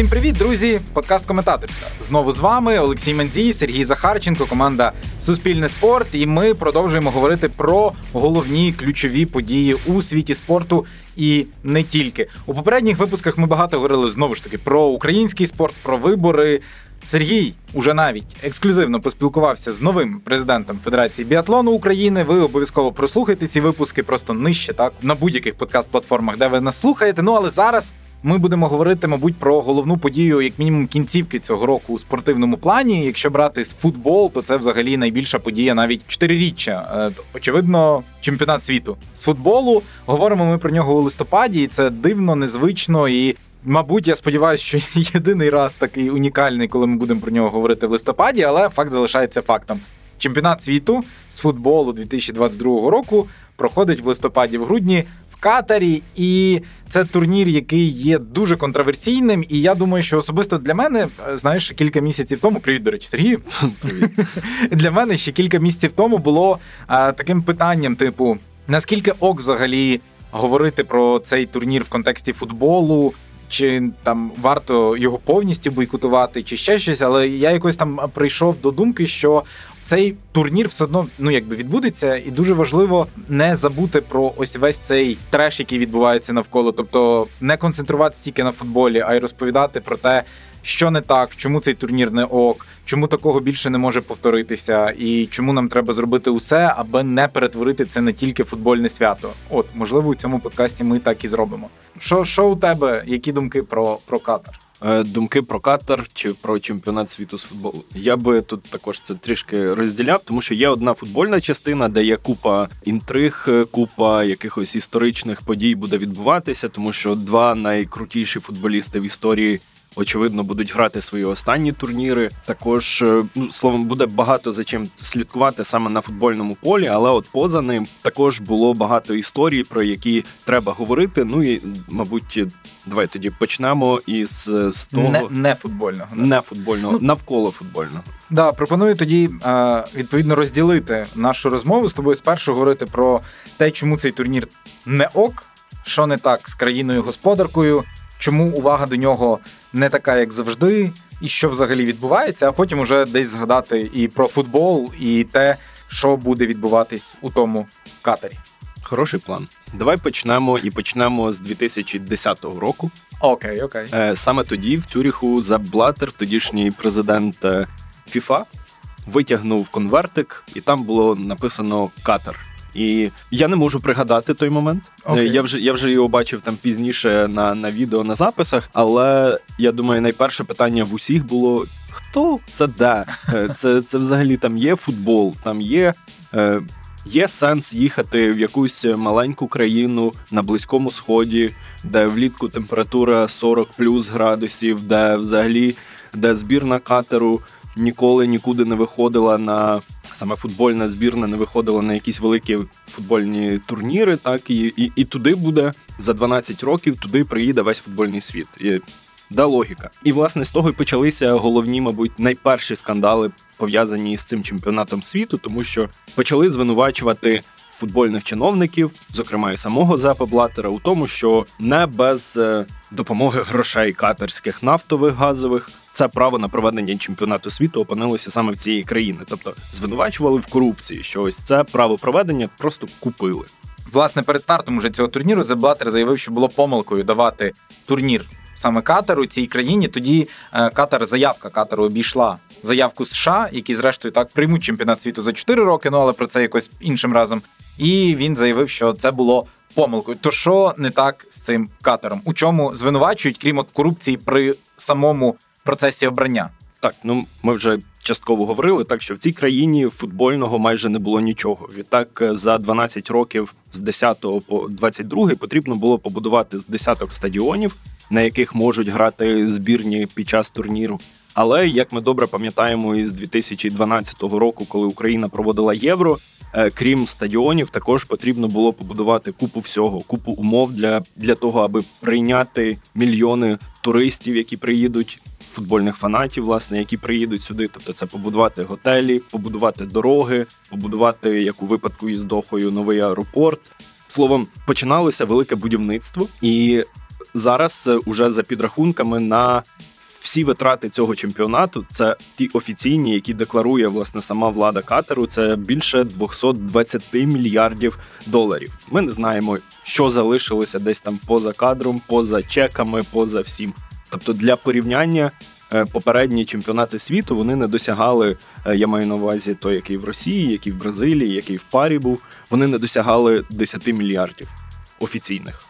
Всім привіт, друзі! Подкаст коментаторська. Знову з вами Олексій Мандзій, Сергій Захарченко, команда Суспільне спорт. І ми продовжуємо говорити про головні ключові події у світі спорту і не тільки. У попередніх випусках ми багато говорили знову ж таки про український спорт, про вибори. Сергій уже навіть ексклюзивно поспілкувався з новим президентом Федерації біатлону України. Ви обов'язково прослухайте ці випуски просто нижче, так на будь-яких подкаст-платформах, де ви нас слухаєте. Ну але зараз ми будемо говорити, мабуть, про головну подію, як мінімум, кінцівки цього року у спортивному плані. Якщо брати з футбол, то це взагалі найбільша подія, навіть чотириріччя. Е, очевидно, чемпіонат світу з футболу. Говоримо ми про нього у листопаді, і це дивно, незвично і. Мабуть, я сподіваюся, що єдиний раз такий унікальний, коли ми будемо про нього говорити в листопаді, але факт залишається фактом. Чемпіонат світу з футболу 2022 року проходить в листопаді в грудні Катарі, і це турнір, який є дуже контроверсійним. І я думаю, що особисто для мене, знаєш, кілька місяців тому, привіт, до речі, Сергію. Привіт. Для мене ще кілька місяців тому було а, таким питанням: типу, наскільки ок взагалі говорити про цей турнір в контексті футболу? Чи там варто його повністю бойкотувати, чи ще щось, але я якось там прийшов до думки, що цей турнір все одно ну якби відбудеться, і дуже важливо не забути про ось весь цей треш, який відбувається навколо, тобто не концентруватися тільки на футболі, а й розповідати про те, що не так, чому цей турнір не ок, чому такого більше не може повторитися, і чому нам треба зробити усе, аби не перетворити це не тільки футбольне свято. От можливо, у цьому подкасті ми так і зробимо. Що що у тебе? Які думки про, про Катар? Е, думки про Катар чи про чемпіонат світу з футболу. Я би тут також це трішки розділяв, тому що є одна футбольна частина, де є купа інтриг, купа якихось історичних подій буде відбуватися, тому що два найкрутіші футболісти в історії очевидно, будуть грати свої останні турніри. Також е, ну словом буде багато за чим слідкувати саме на футбольному полі, але от поза ним також було багато історій, про які треба говорити. Ну і мабуть, давай тоді почнемо із е, з того не, не футбольного не футбольного, ну, навколо футбольного. Да, пропоную тоді е, відповідно розділити нашу розмову з тобою. Спершу говорити про те, чому цей турнір не ок, що не так з країною господаркою чому увага до нього не така, як завжди, і що взагалі відбувається, а потім уже десь згадати і про футбол, і те, що буде відбуватись у тому катері. Хороший план. Давай почнемо і почнемо з 2010 року. Окей, окей. Е, саме тоді в Цюріху Зеп Блатер, тодішній президент е, ФІФА, витягнув конвертик, і там було написано Катар. І я не можу пригадати той момент. Okay. Е, я вже я вже його бачив там пізніше на на відео на записах. Але я думаю, найперше питання в усіх було: хто це де? Е, це це взагалі там є футбол, там є. Е, Є сенс їхати в якусь маленьку країну на близькому сході, де влітку температура 40 плюс градусів, де взагалі де збірна катеру ніколи нікуди не виходила на саме футбольна збірна, не виходила на якісь великі футбольні турніри. Так і і, і туди буде за 12 років, туди приїде весь футбольний світ. І, Да, логіка. І власне з того й почалися головні, мабуть, найперші скандали пов'язані з цим чемпіонатом світу, тому що почали звинувачувати футбольних чиновників, зокрема і самого Зепа Блатера, у тому, що не без е, допомоги грошей катерських нафтових газових це право на проведення чемпіонату світу опинилося саме в цієї країни. Тобто звинувачували в корупції, що ось це право проведення просто купили. Власне, перед стартом уже цього турніру Зеп Блатер заявив, що було помилкою давати турнір саме Катару цій країні. Тоді е, Катар, заявка Катару обійшла заявку США, які зрештою так приймуть чемпіонат світу за 4 роки. Ну але про це якось іншим разом. І він заявив, що це було помилкою. То що не так з цим катером? У чому звинувачують, крім от корупції при самому процесі обрання? Так, ну ми вже частково говорили, так що в цій країні футбольного майже не було нічого. Відтак е, за 12 років з 10 по 22 потрібно було побудувати з десяток стадіонів, на яких можуть грати збірні під час турніру. Але як ми добре пам'ятаємо, із 2012 року, коли Україна проводила євро, Е, крім стадіонів, також потрібно було побудувати купу всього, купу умов для, для того, аби прийняти мільйони туристів, які приїдуть. Футбольних фанатів, власне, які приїдуть сюди, тобто це побудувати готелі, побудувати дороги, побудувати як у випадку із Дохою новий аеропорт. Словом, починалося велике будівництво, і зараз, е, уже за підрахунками, на всі витрати цього чемпіонату це ті офіційні, які декларує власне сама влада катеру. Це більше 220 мільярдів доларів. Ми не знаємо, що залишилося десь там поза кадром, поза чеками, поза всім. Тобто, для порівняння. Е, попередні чемпіонати світу вони не досягали. Е, я маю на увазі той, який в Росії, який в Бразилії, який в парі був. Вони не досягали 10 мільярдів офіційних.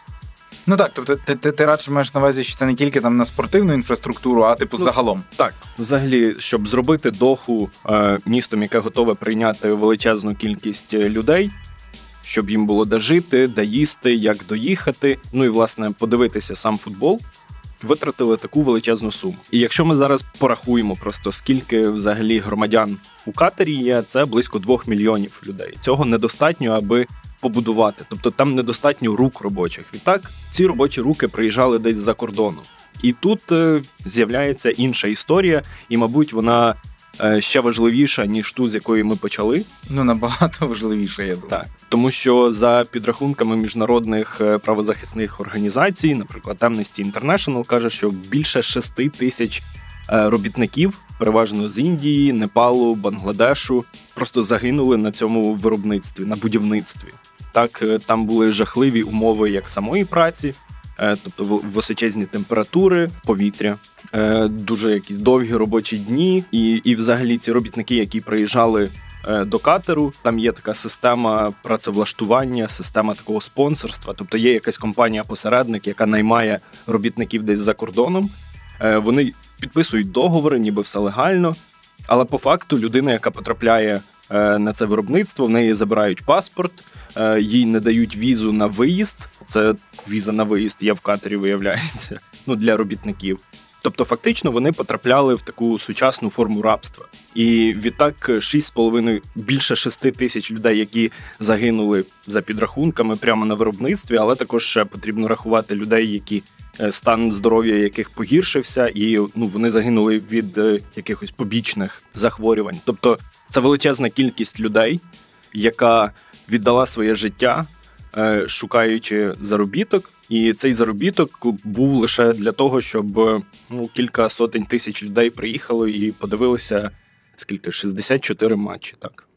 Ну так, тобто ти ти, ти радше маєш на увазі, що це не тільки там на спортивну інфраструктуру, а типу ну, загалом. Так, взагалі, щоб зробити доху е, містом, яке готове прийняти величезну кількість е, людей, щоб їм було де жити, де їсти, як доїхати. Ну і власне подивитися сам футбол. Витратили таку величезну суму. І якщо ми зараз порахуємо просто скільки взагалі громадян у катері є, це близько двох мільйонів людей. Цього недостатньо, аби побудувати. Тобто там недостатньо рук робочих. Відтак ці робочі руки приїжджали десь за кордону. І тут е, з'являється інша історія, і, мабуть, вона е, ще важливіша, ніж ту, з якої ми почали. Ну набагато важливіша, я думаю. Так. Тому що за підрахунками міжнародних е, правозахисних організацій, наприклад, Amnesty International каже, що більше 6 тисяч робітників, переважно з Індії, Непалу, Бангладешу, просто загинули на цьому виробництві, на будівництві. Так, е, там були жахливі умови як самої праці, е, тобто височезні температури, повітря, е, дуже якісь довгі робочі дні, і, і взагалі ці робітники, які приїжджали. До катеру там є така система працевлаштування, система такого спонсорства. Тобто є якась компанія-посередник, яка наймає робітників десь за кордоном. Вони підписують договори, ніби все легально. Але по факту людина, яка потрапляє на це виробництво. В неї забирають паспорт, е, їй не дають візу на виїзд. Це віза на виїзд є в катері, виявляється, ну для робітників. Тобто, фактично, вони потрапляли в таку сучасну форму рабства. І відтак 6,5, більше 6 тисяч людей, які загинули за підрахунками прямо на виробництві, але також ще потрібно рахувати людей, які е, стан здоров'я яких погіршився, і ну вони загинули від якихось побічних захворювань. Тобто це величезна кількість людей, яка віддала своє життя, е, шукаючи заробіток. І цей заробіток був лише для того, щоб ну, кілька сотень тисяч людей приїхало і подивилися скільки 64 матчі. Так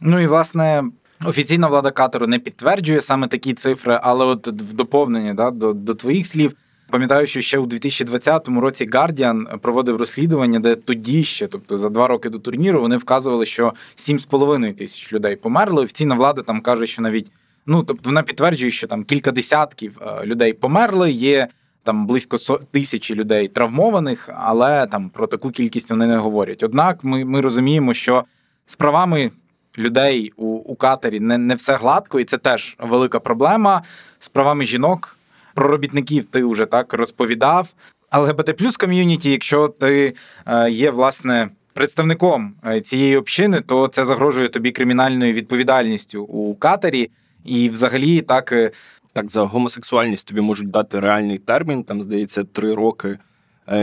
ну і власне. Офіційна влада Катеру не підтверджує саме такі цифри, але от в доповнення да, до до твоїх слів Пам'ятаю, що ще у 2020 році Guardian проводив розслідування, де тоді ще, тобто за два роки до турніру, вони вказували, що 7,5 тисяч людей померли. Офіційна влада там каже, що навіть ну тобто вона підтверджує, що там кілька десятків е, людей померли. Є там близько тисячі людей травмованих, але там про таку кількість вони не говорять. Однак, ми ми розуміємо, що з правами людей у у катері не, не все гладко, і це теж велика проблема. З правами жінок. Про робітників ти вже так розповідав. ЛГБТ плюс ком'юніті, якщо ти е, є власне представником е, цієї общини, то це загрожує тобі кримінальною відповідальністю у катері. І, взагалі, так е, Так, за гомосексуальність тобі можуть дати реальний термін, там здається, три роки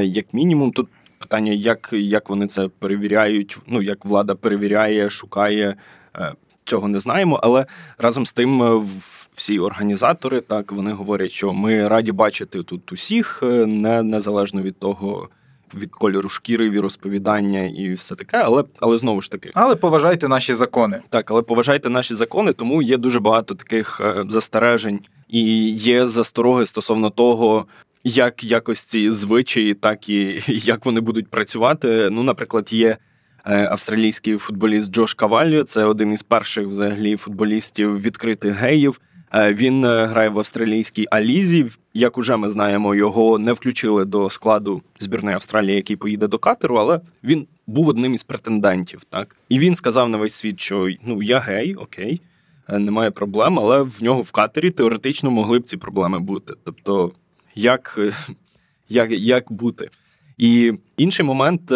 як мінімум. Тут питання, як як вони це перевіряють, ну як влада перевіряє, шукає, цього не знаємо. Але разом з тим, в всі організатори, так вони говорять, що ми раді бачити тут усіх, е, не незалежно від того. Від кольору шкіри, від розповідання і все таке, але але знову ж таки, але поважайте наші закони. Так, але поважайте наші закони, тому є дуже багато таких е, застережень, і є застороги стосовно того, як якось ці звичаї, так і як вони будуть працювати. Ну, наприклад, є е, австралійський футболіст Джош Каваліо, це один із перших взагалі футболістів відкритих геїв. Е, він е, грає в австралійській Алізі. Як уже ми знаємо, його не включили до складу збірної Австралії, який поїде до катеру, але він був одним із претендентів. Так і він сказав на весь світ, що ну я гей, окей, е, немає проблем, але в нього в катері теоретично могли б ці проблеми бути. Тобто, як, як, як бути? І інший момент,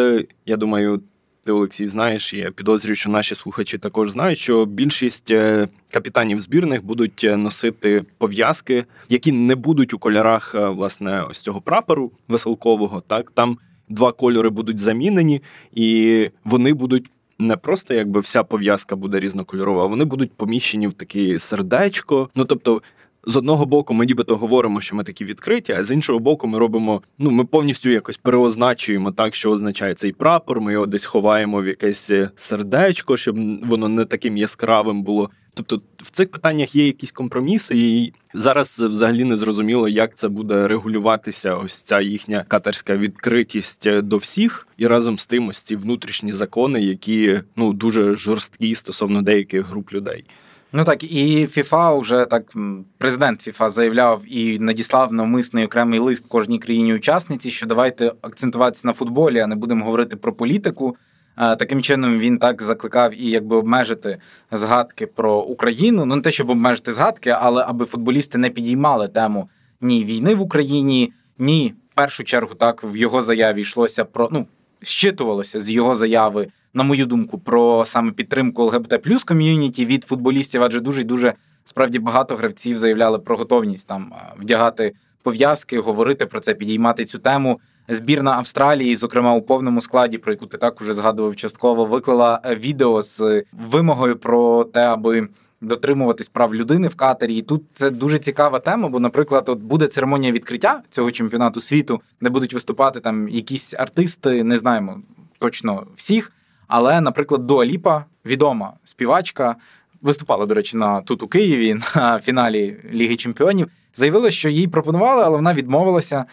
я думаю, ти, Олексій, знаєш, я підозрюю, що наші слухачі також знають, що більшість е, капітанів збірних будуть е, носити пов'язки, які не будуть у кольорах е, власне ось цього прапору веселкового. Так там два кольори будуть замінені, і вони будуть. Не просто якби вся пов'язка буде різнокольорова, а вони будуть поміщені в таке сердечко. Ну тобто з одного боку, ми нібито говоримо, що ми такі відкриті, а з іншого боку, ми робимо. Ну, ми повністю якось переозначуємо так, що означає цей прапор. Ми його десь ховаємо в якесь сердечко, щоб воно не таким яскравим було. Тобто в цих питаннях є якісь компроміси, і зараз взагалі не зрозуміло, як це буде регулюватися. Ось ця їхня катерська відкритість до всіх, і разом з тим ось ці внутрішні закони, які ну дуже жорсткі стосовно деяких груп людей. Ну так і ФІФА вже так президент ФІФА заявляв і надіслав навмисний окремий лист кожній країні-учасниці, що давайте акцентуватися на футболі, а не будемо говорити про політику. Таким чином він так закликав і якби обмежити згадки про Україну. Ну не те, щоб обмежити згадки, але аби футболісти не підіймали тему ні війни в Україні, ні в першу чергу так в його заяві йшлося про ну щитувалося з його заяви на мою думку, про саме підтримку ЛГБТ плюс ком'юніті від футболістів, адже дуже дуже справді багато гравців заявляли про готовність там вдягати пов'язки, говорити про це, підіймати цю тему. Збірна Австралії, зокрема у повному складі, про яку ти так уже згадував частково, виклала е, відео з вимогою про те, аби дотримуватись прав людини в катері. І тут це дуже цікава тема. Бо, наприклад, от буде церемонія відкриття цього чемпіонату світу, де будуть виступати там якісь артисти, не знаємо точно всіх. Але, наприклад, Дуаліпа, відома співачка, виступала, до речі, на тут у Києві на фіналі Ліги Чемпіонів. Заявила, що їй пропонували, але вона відмовилася.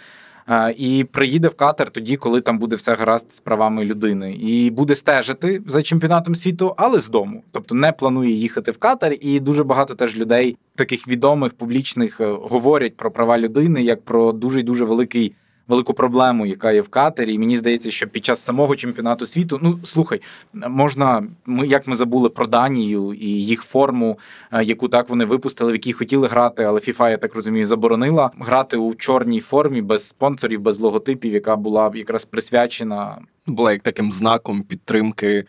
І приїде в катер тоді, коли там буде все гаразд з правами людини, і буде стежити за чемпіонатом світу, але з дому. Тобто не планує їхати в катер. І дуже багато теж людей, таких відомих публічних, е, говорять про права людини як про дуже дуже великий велику проблему, яка є в катері. І мені здається, що під час самого чемпіонату світу, ну слухай, можна ми як ми забули про Данію і їх форму, е, яку так вони випустили, в якій хотіли грати, але FIFA, я так розумію, заборонила грати у чорній формі без спонсорів, без логотипів, яка була якраз присвячена. Була як таким знаком підтримки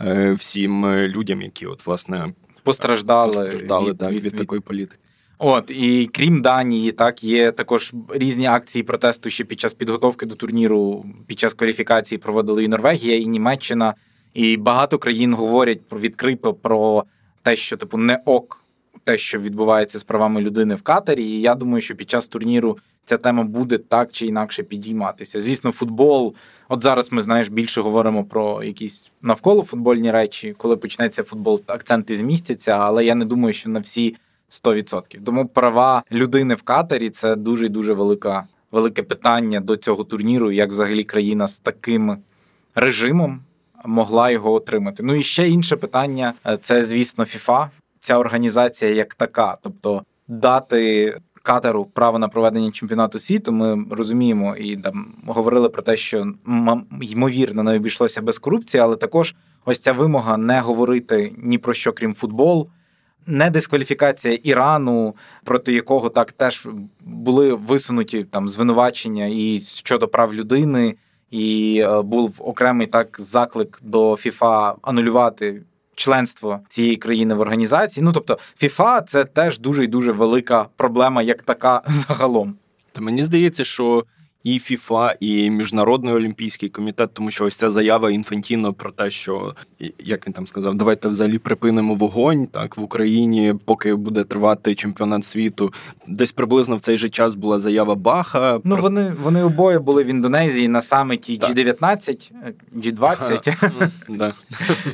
е, всім е, людям, які от власне постраждали, постраждали від, від, від, від такої політики. От і крім Данії, так є також різні акції протесту ще під час підготовки до турніру, під час кваліфікації проводили і Норвегія, і Німеччина, і багато країн говорять про відкрито про те, що типу не ок, те, що відбувається з правами людини в катері. І я думаю, що під час турніру ця тема буде так чи інакше підійматися. Звісно, футбол. От зараз ми знаєш більше говоримо про якісь навколо футбольні речі. Коли почнеться футбол, акценти змістяться, але я не думаю, що на всі. 100%. Тому права людини в катері це дуже дуже велика, велике питання до цього турніру, як взагалі країна з таким режимом могла його отримати. Ну і ще інше питання це, звісно, ФІФА, ця організація як така, тобто дати. Катеру право на проведення чемпіонату світу, ми розуміємо і там говорили про те, що ймовірно не обійшлося без корупції, але також ось ця вимога не говорити ні про що крім футбол, не дискваліфікація Ірану, проти якого так теж були висунуті там звинувачення і щодо прав людини, і е, був окремий так заклик до ФІФА анулювати членство цієї країни в організації. Ну тобто, ФІФА це теж дуже і дуже велика проблема, як така загалом. Та мені здається, що і ФІФА, і Міжнародний олімпійський комітет, тому що ось ця заява Інфантіно про те, що як він там сказав, давайте взагалі припинимо вогонь так в Україні, поки буде тривати чемпіонат світу. Десь приблизно в цей же час була заява Баха. Ну про... вони вони обоє були в Індонезії на саміті G19, G20,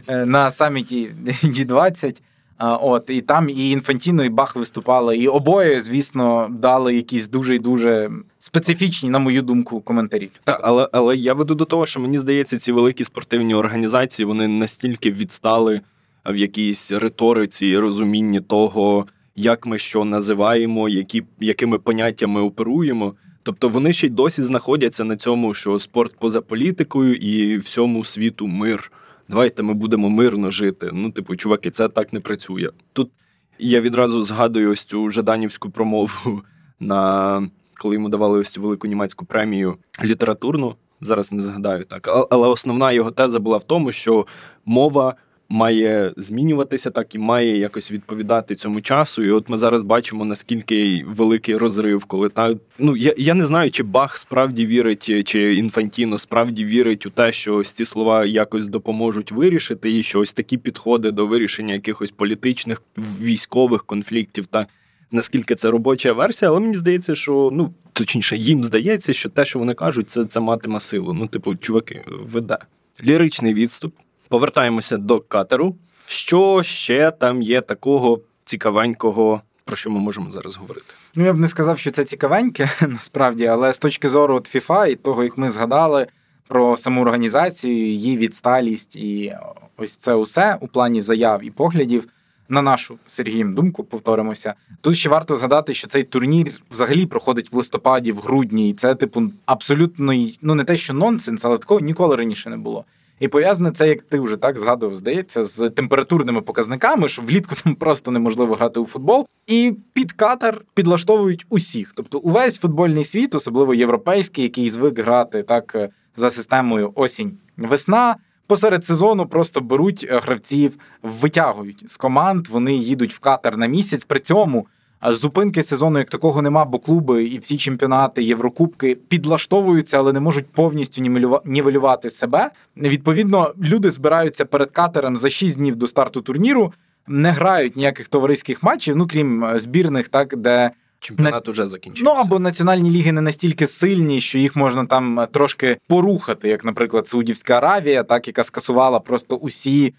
на саміті G20. От і там і Інфантіно, і Бах виступали, і обоє, звісно, дали якісь дуже і дуже специфічні, на мою думку, коментарі. Так, але але я веду до того, що мені здається, ці великі спортивні організації вони настільки відстали в якійсь риториці і розумінні того, як ми що називаємо, які, якими поняттями оперуємо. Тобто вони ще й досі знаходяться на цьому, що спорт поза політикою і всьому світу мир давайте ми будемо мирно жити. Ну, типу, чуваки, це так не працює. Тут я відразу згадую ось цю жаданівську промову на коли йому давали ось цю велику німецьку премію літературну. Зараз не згадаю так, але основна його теза була в тому, що мова має змінюватися, так і має якось відповідати цьому часу. І от ми зараз бачимо наскільки великий розрив, коли так ну я я не знаю, чи Бах справді вірить, чи Інфантіно справді вірить у те, що ось ці слова якось допоможуть вирішити, і що ось такі підходи до вирішення якихось політичних військових конфліктів та наскільки це робоча версія, але мені здається, що ну точніше, їм здається, що те, що вони кажуть, це це матиме силу. Ну, типу, чуваки, веде. Ліричний відступ. Повертаємося до катеру. Що ще там є такого цікавенького, про що ми можемо зараз говорити? Ну, я б не сказав, що це цікавеньке, насправді, але з точки зору от FIFA і того, як ми згадали про саму організацію, її відсталість і ось це усе у плані заяв і поглядів. На нашу Сергієм думку, повторимося. Тут ще варто згадати, що цей турнір взагалі проходить в листопаді, в грудні, і це, типу, абсолютно ну не те, що нонсенс, але такого ніколи раніше не було. І пов'язане це, як ти вже так згадував, здається, з температурними показниками, що влітку там просто неможливо грати у футбол. І під катар підлаштовують усіх. Тобто, увесь футбольний світ, особливо європейський, який звик грати так е, за системою осінь-весна. Посеред сезону просто беруть е, гравців, витягують з команд. Вони їдуть в катар на місяць. При цьому Зупинки сезону як такого нема, бо клуби і всі чемпіонати, Єврокубки підлаштовуються, але не можуть повністю нівелювати себе. Відповідно, люди збираються перед катером за 6 днів до старту турніру, не грають ніяких товариських матчів, ну крім е, збірних, так де. Чемпіонат на... уже закінчився. Ну або національні ліги не настільки сильні, що їх можна там е, трошки порухати, як, наприклад, Саудівська Аравія, так яка скасувала просто усі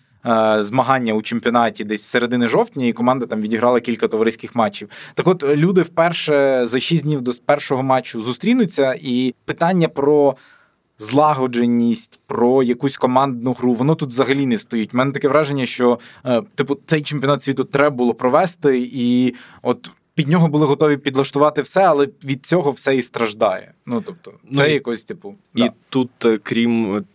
змагання у чемпіонаті десь середини жовтня, і команда там відіграла кілька товариських матчів. Так, от люди вперше за шість днів до першого матчу зустрінуться, і питання про. Злагодженість про якусь командну гру, воно тут взагалі не стоїть. У мене таке враження, що е, типу цей чемпіонат світу треба було провести, і от під нього були готові підлаштувати все, але від цього все і страждає. Ну тобто, це ну, якось типу. І да. тут, е, крім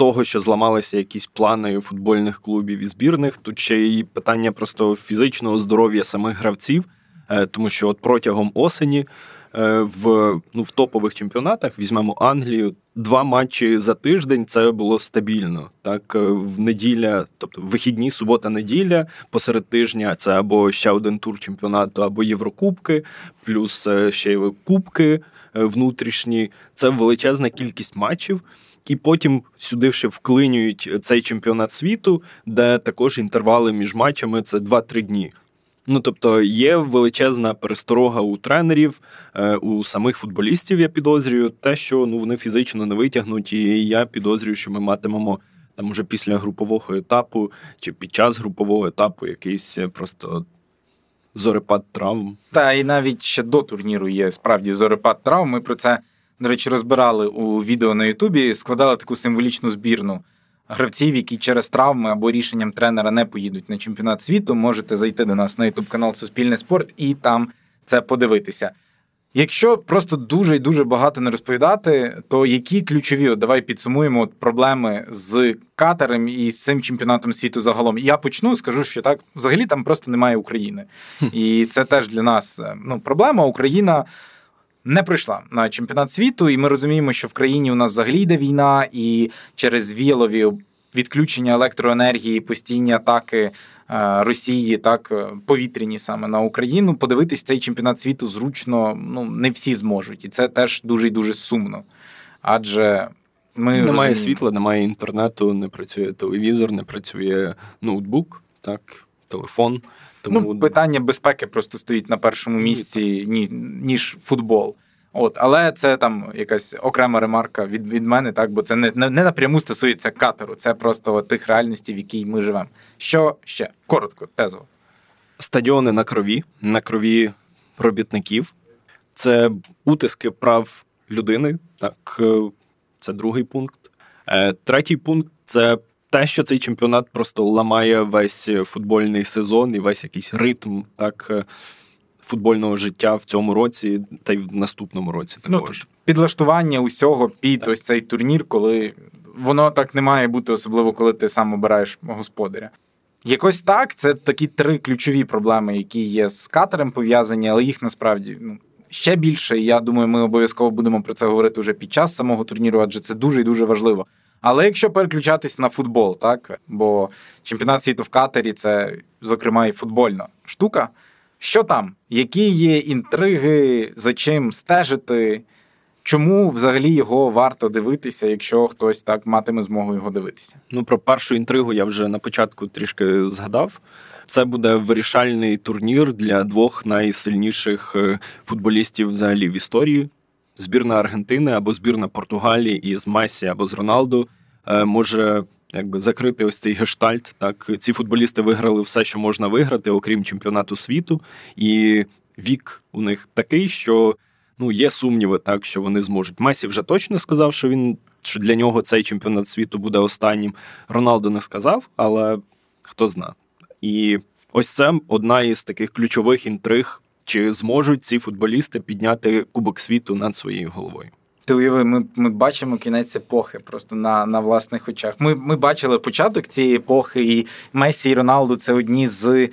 того, що зламалися якісь плани футбольних клубів і збірних. Тут ще й питання просто фізичного здоров'я самих гравців, е, тому що от протягом осені е, в ну, в топових чемпіонатах візьмемо Англію. Два матчі за тиждень це було стабільно. Так, е, в неділя, тобто вихідні, субота-неділя, посеред тижня це або ще один тур чемпіонату, або Єврокубки, плюс ще й кубки внутрішні. Це величезна кількість матчів. І потім сюди ще вклинюють цей чемпіонат світу, де також інтервали між матчами це 2-3 дні. Ну тобто є величезна пересторога у тренерів, е, у самих футболістів. Я підозрюю, те, що ну вони фізично не витягнуть, і я підозрюю, що ми матимемо там уже після групового етапу чи під час групового етапу якийсь е, просто. Зорепад травм. Та і навіть ще до турніру є справді зорепад травм. Ми про це до речі, розбирали у відео на Ютубі, складали таку символічну збірну гравців, які через травми або рішенням тренера не поїдуть на чемпіонат світу. Можете зайти до нас на Ютуб канал Суспільне спорт і там це подивитися. Якщо просто дуже і дуже багато не розповідати, то які ключові, от давай підсумуємо от проблеми з катером і з цим чемпіонатом світу загалом. Я почну, скажу, що так взагалі там просто немає України, і це теж для нас е, ну проблема. Україна не прийшла на чемпіонат світу, і ми розуміємо, що в країні у нас взагалі йде війна, і через віялові відключення електроенергії, постійні атаки Росії, так е, повітряні саме на Україну. Подивитись цей чемпіонат світу зручно ну не всі зможуть, і це теж дуже і дуже сумно. Адже ми немає розуміємо... світла, немає інтернету, не працює телевізор, не працює ноутбук, так, телефон. Тому ну, питання безпеки просто стоїть на першому місці, ні, ніж футбол. От, але це там якась окрема ремарка від від мене, так бо це не не, не напряму стосується катеру, це просто тих реальностей, в якій ми живемо. Що ще коротко, тезово. Стадіони на крові, на крові робітників, це утиски прав людини. Так, е, це другий пункт. Е, третій пункт це те, що цей чемпіонат просто ламає весь футбольний сезон і весь якийсь ритм так е, футбольного життя в цьому році, та й в наступному році. Ну, також. Ну, підлаштування усього під так. ось цей турнір, коли воно так не має бути, особливо коли ти сам обираєш господаря. Якось так, це такі три ключові проблеми, які є з катером пов'язані, але їх насправді ну, ще більше. І я думаю, ми обов'язково будемо про це говорити вже під час самого турніру, адже це дуже і дуже важливо. Але якщо переключатись на футбол, так бо чемпіонат світу в катері це, зокрема, і футбольна штука. Що там? Які є інтриги, за чим стежити? Чому взагалі його варто дивитися, якщо хтось так матиме змогу його дивитися? Ну про першу інтригу я вже на початку трішки згадав. це буде вирішальний турнір для двох найсильніших е, футболістів взагалі в історії. Збірна Аргентини або збірна Португалії із Месі або з Роналду е, може якби закрити ось цей гештальт. Так ці футболісти виграли все, що можна виграти, окрім чемпіонату світу, і вік у них такий, що ну є сумніви, так що вони зможуть. Месі вже точно сказав, що він що для нього цей чемпіонат світу буде останнім. Роналдо не сказав, але хто зна. І ось це одна із таких ключових інтриг, чи зможуть ці футболісти підняти Кубок світу над своєю головою. Ти уяви, ми ми бачимо кінець епохи просто на на власних очах. Ми ми бачили початок цієї епохи, і Месі і Роналду це одні з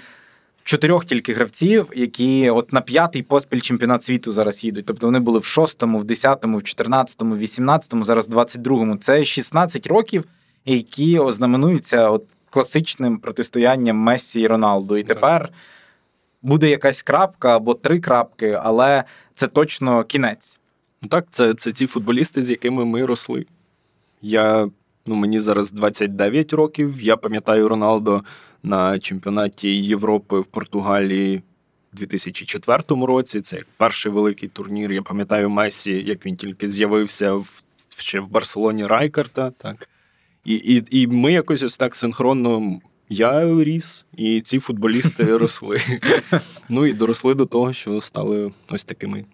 чотирьох тільки гравців, які от на п'ятий поспіль чемпіонат світу зараз їдуть. Тобто вони були в шостому, в десятому, в чотирнадцятому, в вісімнадцятому, зараз в двадцять другому. Це 16 років, які ознаменуються от класичним протистоянням Мессі і Роналду. І тепер буде якась крапка або три крапки, але це точно кінець. Ну так, це це ті футболісти, з якими ми росли. Я, ну Мені зараз 29 років. Я пам'ятаю Роналдо на чемпіонаті Європи в Португалії у 2004 році. Це як перший великий турнір. Я пам'ятаю Месі, як він тільки з'явився в, ще в Барселоні Райкарта. Так. І, і, І ми якось ось так синхронно. Я ріс, і ці футболісти росли. Ну і доросли до того, що стали ось такими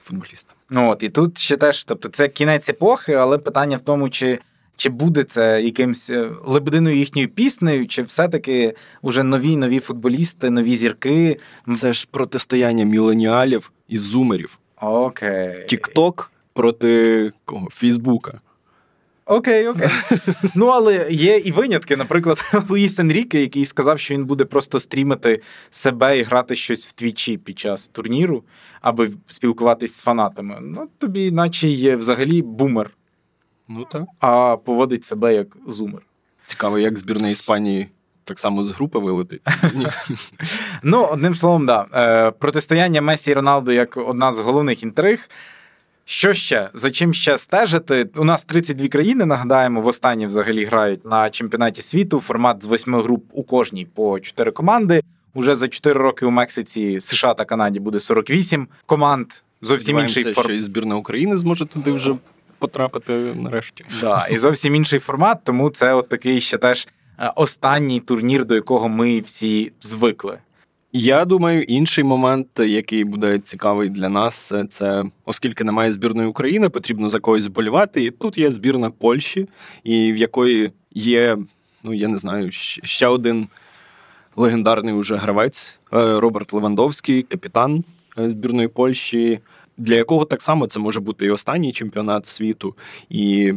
футболістами. Ну от і тут ще теж, тобто, це кінець епохи, але питання в тому, чи чи буде це якимсь е, лебединою їхньою піснею, чи все-таки вже нові нові футболісти, нові зірки. Це ж протистояння міленіалів і зумерів. Окей. Тікток проти кого? Фейсбука. Окей, окей. Ну, але є і винятки. Наприклад, Луїс Енріке, який сказав, що він буде просто стрімити себе і грати щось в твічі під час турніру, аби спілкуватись з фанатами. Ну, тобі, наче є взагалі бумер. Ну так. А поводить себе як зумер. Цікаво, як збірна Іспанії. Так само з групи вилетить. Ну, одним словом, да. Е, протистояння Месі і Роналду як одна з головних інтриг. Що ще? За чим ще стежити? У нас 32 країни, нагадаємо, в останні взагалі грають на чемпіонаті світу. Формат з восьми груп у кожній по 4 команди. Уже за 4 роки у Мексиці, США та Канаді буде 48 команд. Зовсім інший формат. що і збірна України зможе туди вже потрапити нарешті. Да, І зовсім інший формат, тому це от такий ще теж е, останній турнір, до якого ми всі звикли. Я думаю, інший момент, який буде цікавий для нас, це оскільки немає збірної України, потрібно за когось зболівати. І тут є збірна Польщі, і в якої є, ну я не знаю, ще один легендарний уже гравець е, Роберт Левандовський, капітан е, збірної Польщі, для якого так само це може бути і останній чемпіонат світу. І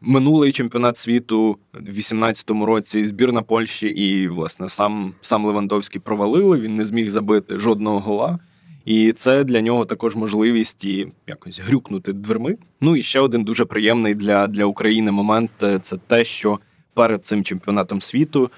минулий чемпіонат світу в 2018 році збірна Польщі, і, власне, сам сам Левандовський провалили. Він не зміг забити жодного гола. І це для нього також можливість і якось грюкнути дверми. Ну і ще один дуже приємний для, для України момент це те, що перед цим чемпіонатом світу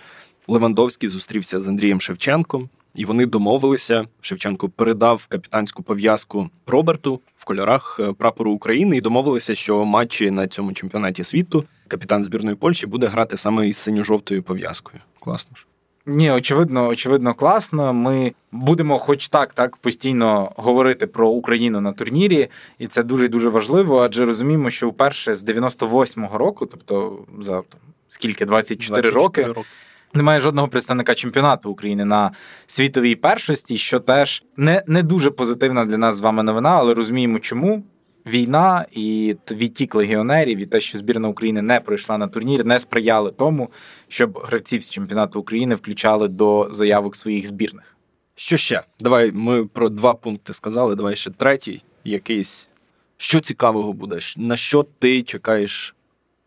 Левандовський зустрівся з Андрієм Шевченком. І вони домовилися. Шевченко передав капітанську пов'язку Роберту в кольорах е, прапору України і домовилися, що матчі на цьому чемпіонаті світу капітан збірної Польщі буде грати саме із синьо-жовтою пов'язкою. Класно ж. Ні, очевидно, очевидно, класно. Ми будемо, хоч так, так постійно говорити про Україну на турнірі, і це дуже дуже важливо, адже розуміємо, що вперше з 98-го року, тобто за скільки 24, 24 роки. роки. Немає жодного представника чемпіонату України на світовій першості, що теж не не дуже позитивна для нас з вами новина, але розуміємо, чому війна і відтік легіонерів, і те, що збірна України не пройшла на турнір, не сприяли тому, щоб гравців з чемпіонату України включали до заявок своїх збірних. Що ще? Давай ми про два пункти сказали. Давай ще третій, якийсь що цікавого буде, на що ти чекаєш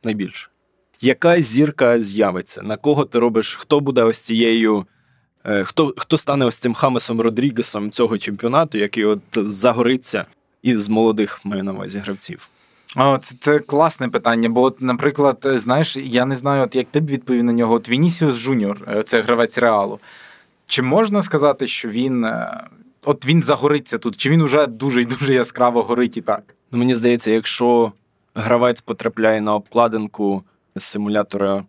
найбільше яка зірка з'явиться, на кого ти робиш, хто буде ось цією, е, хто хто стане ось цим Хамесом Родрігесом цього чемпіонату, який от загориться із молодих маю на увазі гравців? О, це, це класне питання. Бо, от, наприклад, знаєш, я не знаю, от як ти б відповів на нього. От Вінісіус Жуніор, е, це гравець реалу. Чи можна сказати, що він е, от він загориться тут? Чи він уже дуже і дуже яскраво горить і так? Ну, Мені здається, якщо гравець потрапляє на обкладинку симулятора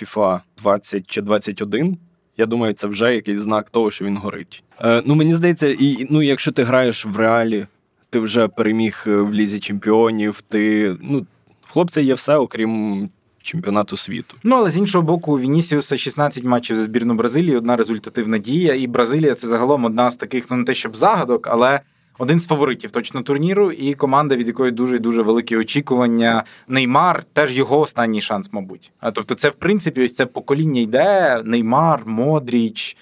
FIFA 20 чи 21, Я думаю, це вже якийсь знак того, що він горить. Е, Ну мені здається, і ну, якщо ти граєш в реалі, ти вже переміг в лізі чемпіонів. Ти ну в хлопця є все, окрім чемпіонату світу. Ну але з іншого боку, у Вінісіуса 16 матчів за збірну Бразилії, одна результативна дія. І Бразилія це загалом одна з таких, ну не те, щоб загадок, але. Один з фаворитів точно турніру, і команда, від якої дуже дуже великі очікування. Неймар теж його останній шанс, мабуть. Тобто, це в принципі ось це покоління йде. Неймар, Модріч,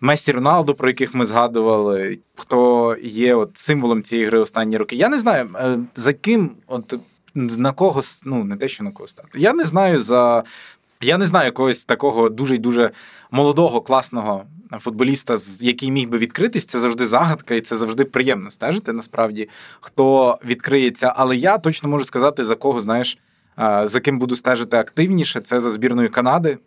Месі Роналду, про яких ми згадували, хто є от символом цієї гри останні роки. Я не знаю, е, за ким от на кого ну не те, що на кого стати. Я не знаю за. Я не знаю якогось такого дуже дуже молодого, класного футболіста, який міг би відкритись. Це завжди загадка, і це завжди приємно стежити. Насправді, хто відкриється. Але я точно можу сказати, за кого знаєш, за ким буду стежити активніше. Це за збірною Канади.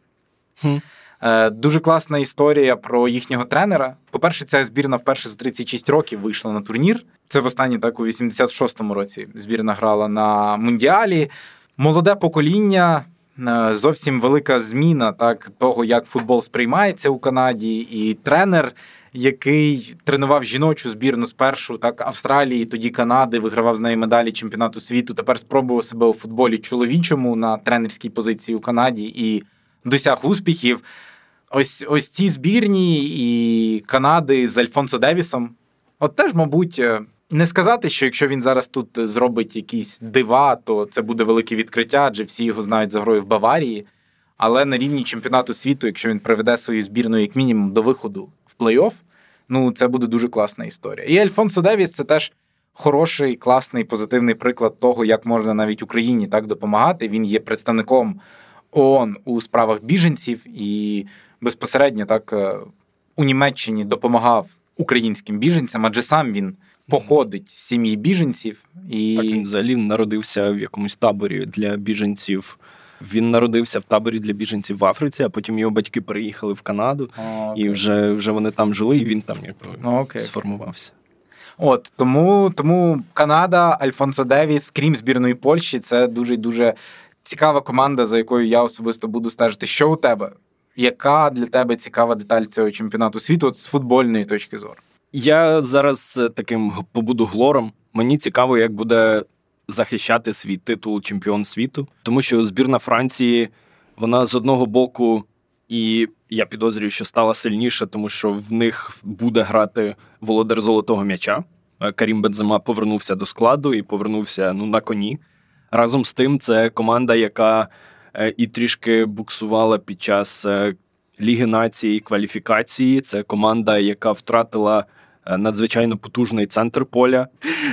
Хм. Е, дуже класна історія про їхнього тренера. По-перше, ця збірна вперше за 36 років вийшла на турнір. Це в останній так у 86-му році збірна грала на Мундіалі. Молоде покоління. Е, зовсім велика зміна так того, як футбол сприймається у Канаді, і тренер, який тренував жіночу збірну спершу, так Австралії, тоді Канади, вигравав з нею медалі чемпіонату світу. Тепер спробував себе у футболі чоловічому на тренерській позиції у Канаді і досяг успіхів. Ось ось ці збірні і Канади з Альфонсо Девісом. От теж, мабуть, е, не сказати, що якщо він зараз тут зробить якісь дива, то це буде велике відкриття, адже всі його знають за грою в Баварії. Але на рівні чемпіонату світу, якщо він приведе свою збірну, як мінімум, до виходу в плей-офф, ну це буде дуже класна історія. І Альфонсо Девіс це теж хороший, класний, позитивний приклад того, як можна навіть Україні так допомагати. Він є представником ООН у справах біженців і безпосередньо так е, у Німеччині допомагав українським біженцям, адже сам він походить з сім'ї біженців. І... Так, він взагалі народився в якомусь таборі для біженців. Він народився в таборі для біженців в Африці, а потім його батьки переїхали в Канаду, okay. і вже вже вони там жили, і він там okay. сформувався. От тому тому Канада, Альфонсо Девіс, крім збірної Польщі, це дуже дуже цікава команда, за якою я особисто буду стежити. Що у тебе? Яка для тебе цікава деталь цього чемпіонату світу от з футбольної точки зору? Я зараз е, таким побуду глором. Мені цікаво, як буде захищати свій титул чемпіон світу, тому що збірна Франції вона з одного боку, і я підозрюю, що стала сильніша, тому що в них буде грати володар золотого м'яча. Е, Карім Бензема повернувся до складу і повернувся ну на коні. Разом з тим, це команда, яка е, і трішки буксувала під час Ліги нації кваліфікації. Це команда, яка втратила. Е, надзвичайно потужний центр поля.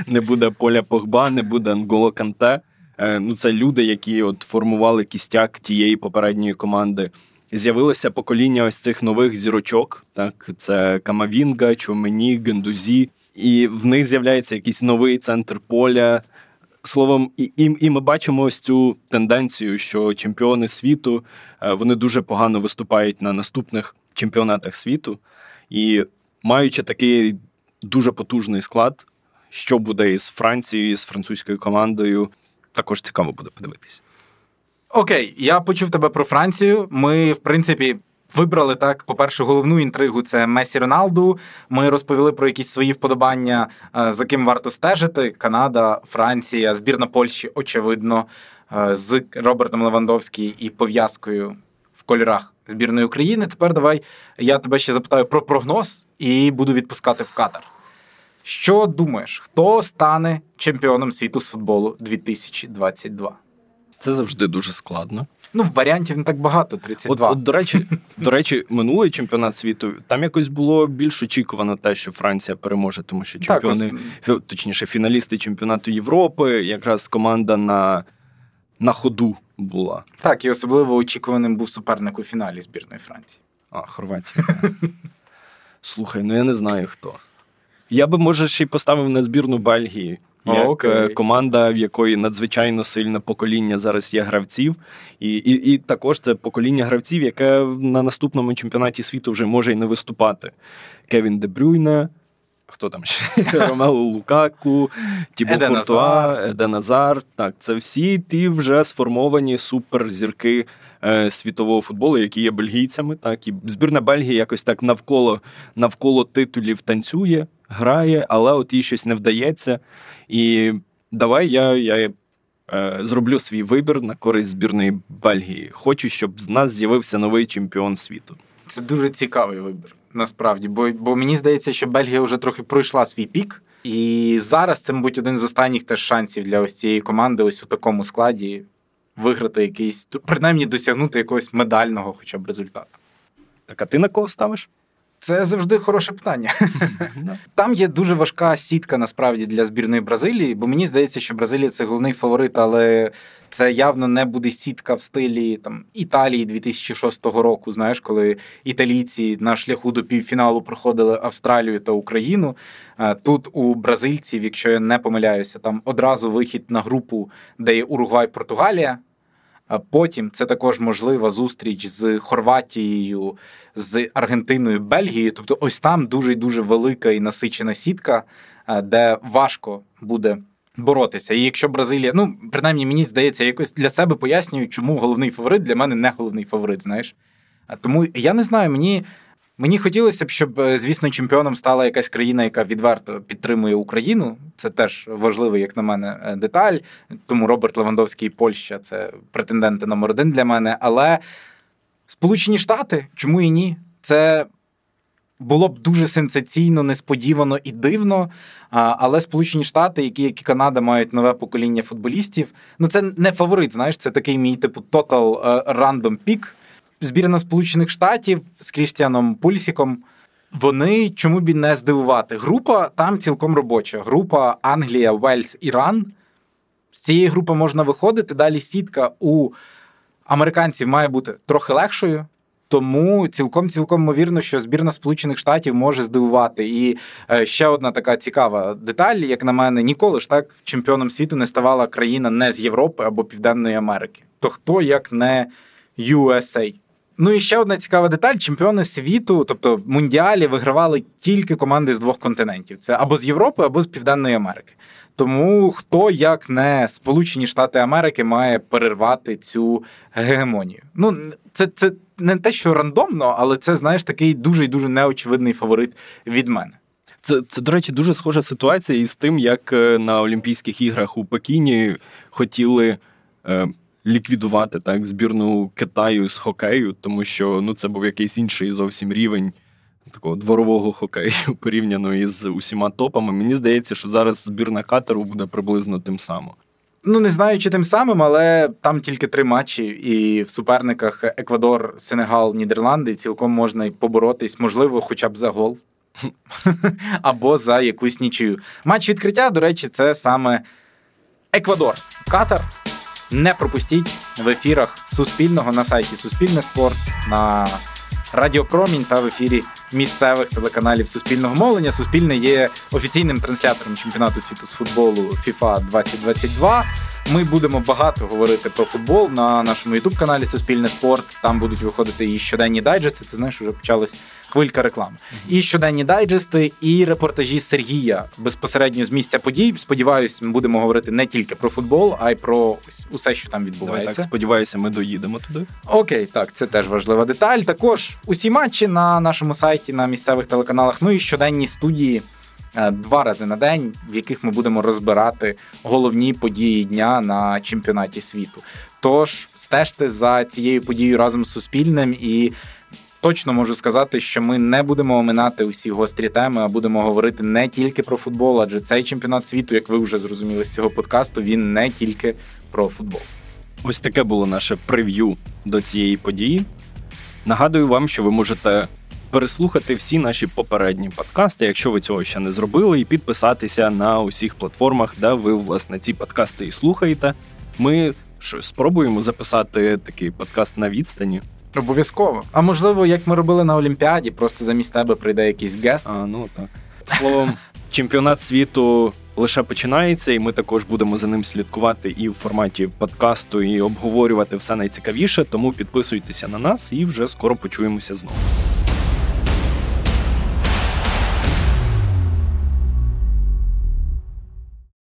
Не буде поля Погба, не буде Анголо Канте. Е, ну, це люди, які от формували кістяк тієї попередньої команди. З'явилося покоління ось цих нових зірочок. Так, це Камавінга, Чомені, Гендузі, і в них з'являється якийсь новий центр поля. Словом, і, і і, ми бачимо ось цю тенденцію, що чемпіони світу е, вони дуже погано виступають на наступних чемпіонатах світу. І маючи такий дуже потужний склад, що буде із Францією, з французькою командою, також цікаво буде подивитися. Окей, я почув тебе про Францію. Ми, в принципі, вибрали так. По-перше, головну інтригу це Месі Роналду. Ми розповіли про якісь свої вподобання, е, за ким варто стежити. Канада, Франція, збірна Польщі, очевидно, е, з Робертом Левандовським і пов'язкою в кольорах збірної України. Тепер давай я тебе ще запитаю про прогноз і буду відпускати в катар. Що думаєш, хто стане чемпіоном світу з футболу 2022? Це завжди дуже складно. Ну, варіантів не так багато. 32. От, от до речі, до речі, минулий чемпіонат світу там якось було більш очікувано те, що Франція переможе, тому що чемпіони, так, точніше, фіналісти чемпіонату Європи, якраз команда на на ходу була. Так, і особливо очікуваним був суперник у фіналі збірної Франції. А, Хорватія. Слухай, ну я не знаю хто. Я би, може, ще й поставив на збірну Бельгії. Як okay. команда, в якої надзвичайно сильне покоління зараз є гравців, і і, і також це покоління гравців, яке на наступному чемпіонаті світу вже може й не виступати. Кевін Дебрюйне, хто там ще? Ромело Лукаку, Тібо Куртуа, Еден Назар. Так, це всі ті вже сформовані суперзірки е, світового футболу, які є бельгійцями. Так і збірна Бельгії якось так навколо навколо титулів танцює, грає, але от їй щось не вдається. І давай я, я е, зроблю свій вибір на користь збірної Бельгії. Хочу, щоб з нас з'явився новий чемпіон світу. Це дуже цікавий вибір, насправді. Бо бо мені здається, що Бельгія вже трохи пройшла свій пік, і зараз це, мабуть, один з останніх теж шансів для ось цієї команди, ось у такому складі, виграти якийсь, принаймні досягнути якогось медального, хоча б результату. Так, а ти на кого ставиш? Це завжди хороше питання. Там є дуже важка сітка насправді для збірної Бразилії, бо мені здається, що Бразилія це головний фаворит, але це явно не буде сітка в стилі там Італії 2006 року. Знаєш, коли італійці на шляху до півфіналу проходили Австралію та Україну. Тут у бразильців, якщо я не помиляюся, там одразу вихід на групу, де є Уругвай, Португалія. А потім це також можлива зустріч з Хорватією, з Аргентиною, Бельгією. Тобто, ось там дуже дуже велика і насичена сітка, де важко буде боротися. І якщо Бразилія, ну принаймні мені здається, якось для себе пояснюю, чому головний фаворит для мене не головний фаворит. Знаєш, тому я не знаю, мені. Мені хотілося б, щоб, е, звісно, чемпіоном стала якась країна, яка відверто підтримує Україну. Це теж важливий, як на мене, е, деталь. Тому Роберт Левандовський і Польща це претенденти номер один для мене. Але Сполучені Штати, чому і ні? Це було б дуже сенсаційно, несподівано і дивно. Але Сполучені Штати, які як і Канада, мають нове покоління футболістів. Ну це не фаворит. Знаєш, це такий мій типу е, random pick. Збірна Сполучених Штатів з Крістіаном Пульсіком. Вони чому б не здивувати? Група там цілком робоча. Група Англія, Вельс, Іран. З цієї групи можна виходити. Далі сітка у американців має бути трохи легшою. Тому цілком цілком ймовірно, що збірна Сполучених Штатів може здивувати. І е, ще одна така цікава деталь, як на мене, ніколи ж так чемпіоном світу не ставала країна не з Європи або Південної Америки. То хто як не USA? Ну і ще одна цікава деталь: чемпіони світу, тобто мундіалі, вигравали тільки команди з двох континентів: це або з Європи, або з Південної Америки. Тому хто як не Сполучені Штати Америки має перервати цю гегемонію? Ну це це не те, що рандомно, але це знаєш такий дуже і дуже неочевидний фаворит від мене. Це, це, до речі, дуже схожа ситуація із тим, як е, на Олімпійських іграх у Пекіні хотіли е, ліквідувати так збірну Китаю з хокею, тому що ну, це був якийсь інший зовсім рівень такого дворового хокею порівняно із усіма топами. Мені здається, що зараз збірна катеру буде приблизно тим самим. Ну, не знаю, чи тим самим, але там тільки три матчі, і в суперниках Еквадор, Сенегал, Нідерланди цілком можна й поборотись, можливо, хоча б за гол. Або за якусь нічию. Матч відкриття, до речі, це саме Еквадор. Катар. Не пропустіть в ефірах Суспільного на сайті Суспільне спорт. на Радіопромінь та в ефірі місцевих телеканалів суспільного мовлення. Суспільне є офіційним транслятором чемпіонату світу з футболу FIFA 2022. Ми будемо багато говорити про футбол на нашому ютуб-каналі Суспільне спорт. Там будуть виходити і щоденні дайджести. Це знаєш, вже почалась хвилька реклами. І щоденні дайджести, і репортажі Сергія безпосередньо з місця подій. Сподіваюсь, ми будемо говорити не тільки про футбол, а й про усе, що там відбувається. Давай так, Сподіваюся, ми доїдемо туди. Окей, так, це теж важлива деталь. Також усі матчі на нашому сайті, на місцевих телеканалах. Ну і щоденні студії. Е, два рази на день, в яких ми будемо розбирати головні події дня на чемпіонаті світу. Тож стежте за цією подією разом з Суспільним і. Точно можу сказати, що ми не будемо оминати усі гострі теми, а будемо говорити не тільки про футбол, адже цей чемпіонат світу, як ви вже зрозуміли з цього подкасту, він не тільки про футбол. Ось таке було наше прев'ю до цієї події. Нагадую вам, що ви можете переслухати всі наші попередні подкасти, якщо ви цього ще не зробили, і підписатися на усіх платформах, де ви власне ці подкасти і слухаєте. Ми що, спробуємо записати такий подкаст на відстані. Обов'язково. А можливо, як ми робили на Олімпіаді, просто замість тебе прийде якийсь гест. А, ну так. Словом, чемпіонат світу лише починається, і ми також будемо за ним слідкувати і в форматі подкасту, і обговорювати все найцікавіше. Тому підписуйтеся на нас і вже скоро почуємося знову.